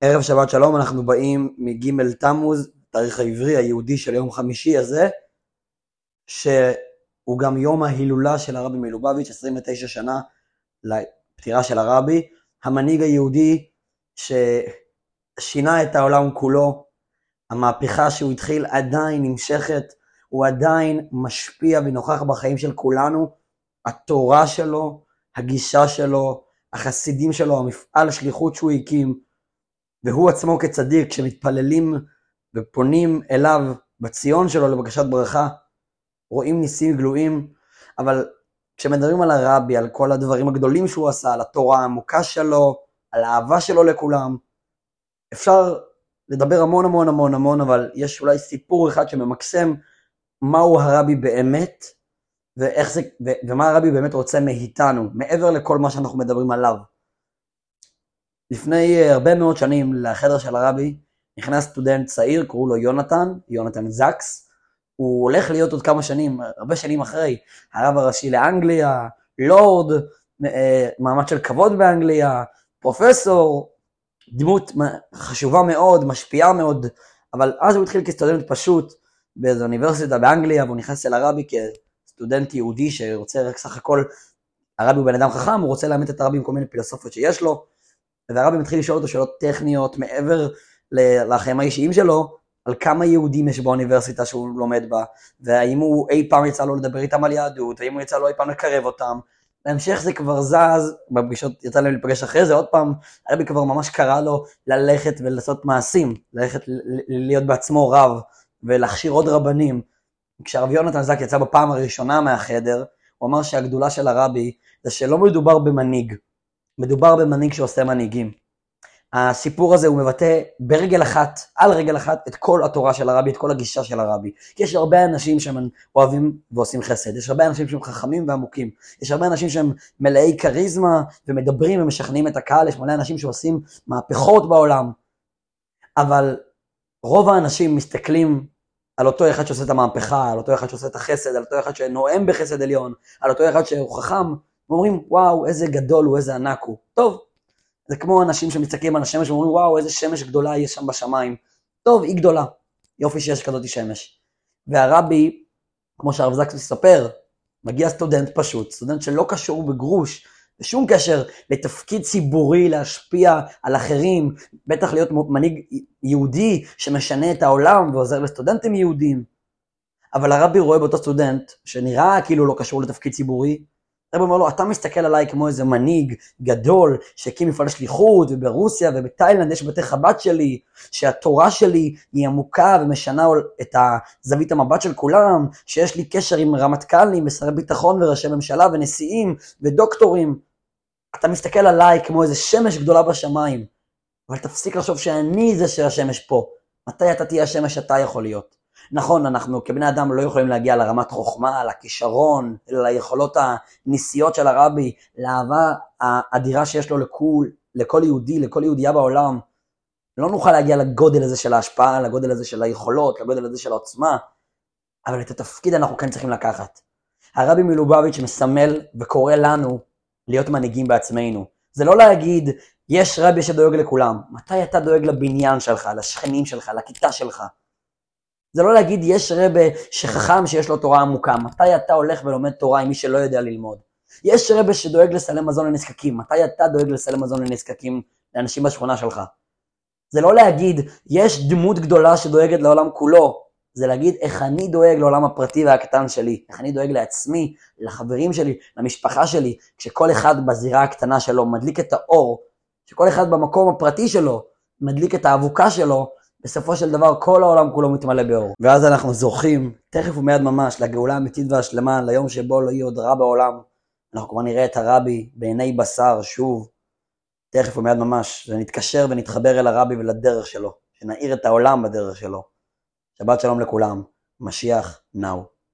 ערב שבת שלום, אנחנו באים מג' תמוז, תאריך העברי היהודי של יום חמישי הזה, שהוא גם יום ההילולה של הרבי מלובביץ', 29 שנה לפטירה של הרבי, המנהיג היהודי ששינה את העולם כולו, המהפכה שהוא התחיל עדיין נמשכת, הוא עדיין משפיע ונוכח בחיים של כולנו, התורה שלו, הגישה שלו, החסידים שלו, המפעל השליחות שהוא הקים, והוא עצמו כצדיק, כשמתפללים ופונים אליו בציון שלו לבקשת ברכה, רואים ניסים גלויים, אבל כשמדברים על הרבי, על כל הדברים הגדולים שהוא עשה, על התורה העמוקה שלו, על האהבה שלו לכולם, אפשר לדבר המון המון המון המון, אבל יש אולי סיפור אחד שממקסם מהו הרבי באמת, ואיך זה, ו, ומה הרבי באמת רוצה מאיתנו, מעבר לכל מה שאנחנו מדברים עליו. לפני אה, הרבה מאוד שנים לחדר של הרבי נכנס סטודנט צעיר, קראו לו יונתן, יונתן זקס. הוא הולך להיות עוד כמה שנים, הרבה שנים אחרי, הרב הראשי לאנגליה, לורד, אה, מעמד של כבוד באנגליה, פרופסור, דמות חשובה מאוד, משפיעה מאוד, אבל אז הוא התחיל כסטודנט פשוט באיזו אוניברסיטה באנגליה, והוא נכנס אל הרבי כסטודנט יהודי שרוצה רק סך הכל, הרבי הוא בן אדם חכם, הוא רוצה לאמת את הרבי עם כל מיני פילוסופיות שיש לו, והרבי מתחיל לשאול אותו שאלות טכניות מעבר לחיים האישיים שלו, על כמה יהודים יש באוניברסיטה שהוא לומד בה, והאם הוא אי פעם יצא לו לדבר איתם על יהדות, האם הוא יצא לו אי פעם לקרב אותם. בהמשך זה כבר זז, בפגישות יצא להם להיפגש אחרי זה, עוד פעם, הרבי כבר ממש קרא לו ללכת ולעשות מעשים, ללכת להיות בעצמו רב, ולהכשיר עוד רבנים. כשהרב יונתן זק יצא בפעם הראשונה מהחדר, הוא אמר שהגדולה של הרבי זה שלא מדובר במנהיג, מדובר במנהיג שעושה מנהיגים. הסיפור הזה הוא מבטא ברגל אחת, על רגל אחת, את כל התורה של הרבי, את כל הגישה של הרבי. יש הרבה אנשים שהם אוהבים ועושים חסד, יש הרבה אנשים שהם חכמים ועמוקים, יש הרבה אנשים שהם מלאי כריזמה ומדברים ומשכנעים את הקהל, יש מלא אנשים שעושים מהפכות בעולם. אבל רוב האנשים מסתכלים על אותו אחד שעושה את המהפכה, על אותו אחד שעושה את החסד, על אותו אחד שנואם בחסד עליון, על אותו אחד שהוא חכם, ואומרים, וואו, איזה גדול הוא, איזה ענק הוא. טוב, זה כמו אנשים שמסתכלים על השמש ואומרים, וואו, איזה שמש גדולה יש שם בשמיים. טוב, היא גדולה. יופי שיש כזאת שמש. והרבי, כמו שהרב זקס מספר, מגיע סטודנט פשוט, סטודנט שלא קשור בגרוש, בשום קשר לתפקיד ציבורי, להשפיע על אחרים, בטח להיות מנהיג יהודי שמשנה את העולם ועוזר לסטודנטים יהודים. אבל הרבי רואה באותו סטודנט, שנראה כאילו לא קשור לתפקיד ציבורי, הרב אומר לו, אתה מסתכל עליי כמו איזה מנהיג גדול שהקים מפעל שליחות, וברוסיה ובתאילנד יש בתי חב"ד שלי, שהתורה שלי היא עמוקה ומשנה את הזווית המבט של כולם, שיש לי קשר עם רמטכ"לים ושרי ביטחון וראשי ממשלה ונשיאים ודוקטורים. אתה מסתכל עליי כמו איזה שמש גדולה בשמיים, אבל תפסיק לחשוב שאני זה שהשמש פה. מתי אתה תהיה השמש שאתה יכול להיות? נכון, אנחנו כבני אדם לא יכולים להגיע לרמת חוכמה, לכישרון, ליכולות הניסיות של הרבי, לאהבה האדירה שיש לו לכול, לכל יהודי, לכל יהודייה בעולם. לא נוכל להגיע לגודל הזה של ההשפעה, לגודל הזה של היכולות, לגודל הזה של העוצמה, אבל את התפקיד אנחנו כן צריכים לקחת. הרבי מלובביץ' מסמל וקורא לנו להיות מנהיגים בעצמנו. זה לא להגיד, יש רבי שדואג לכולם. מתי אתה דואג לבניין שלך, לשכנים שלך, לכיתה שלך? זה לא להגיד יש רבה שחכם שיש לו תורה עמוקה, מתי אתה הולך ולומד תורה עם מי שלא יודע ללמוד? יש רבה שדואג לסלם מזון לנזקקים, מתי אתה דואג לסלם מזון לנזקקים לאנשים בשכונה שלך? זה לא להגיד יש דמות גדולה שדואגת לעולם כולו, זה להגיד איך אני דואג לעולם הפרטי והקטן שלי, איך אני דואג לעצמי, לחברים שלי, למשפחה שלי, כשכל אחד בזירה הקטנה שלו מדליק את האור, שכל אחד במקום הפרטי שלו מדליק את האבוקה שלו, בסופו של דבר כל העולם כולו מתמלא באור. ואז אנחנו זוכים, תכף ומיד ממש, לגאולה האמיתית והשלמה, ליום שבו לא יהיה עוד רע בעולם. אנחנו כבר נראה את הרבי בעיני בשר שוב, תכף ומיד ממש, ונתקשר ונתחבר אל הרבי ולדרך שלו, שנאיר את העולם בדרך שלו. שבת שלום לכולם, משיח נאו.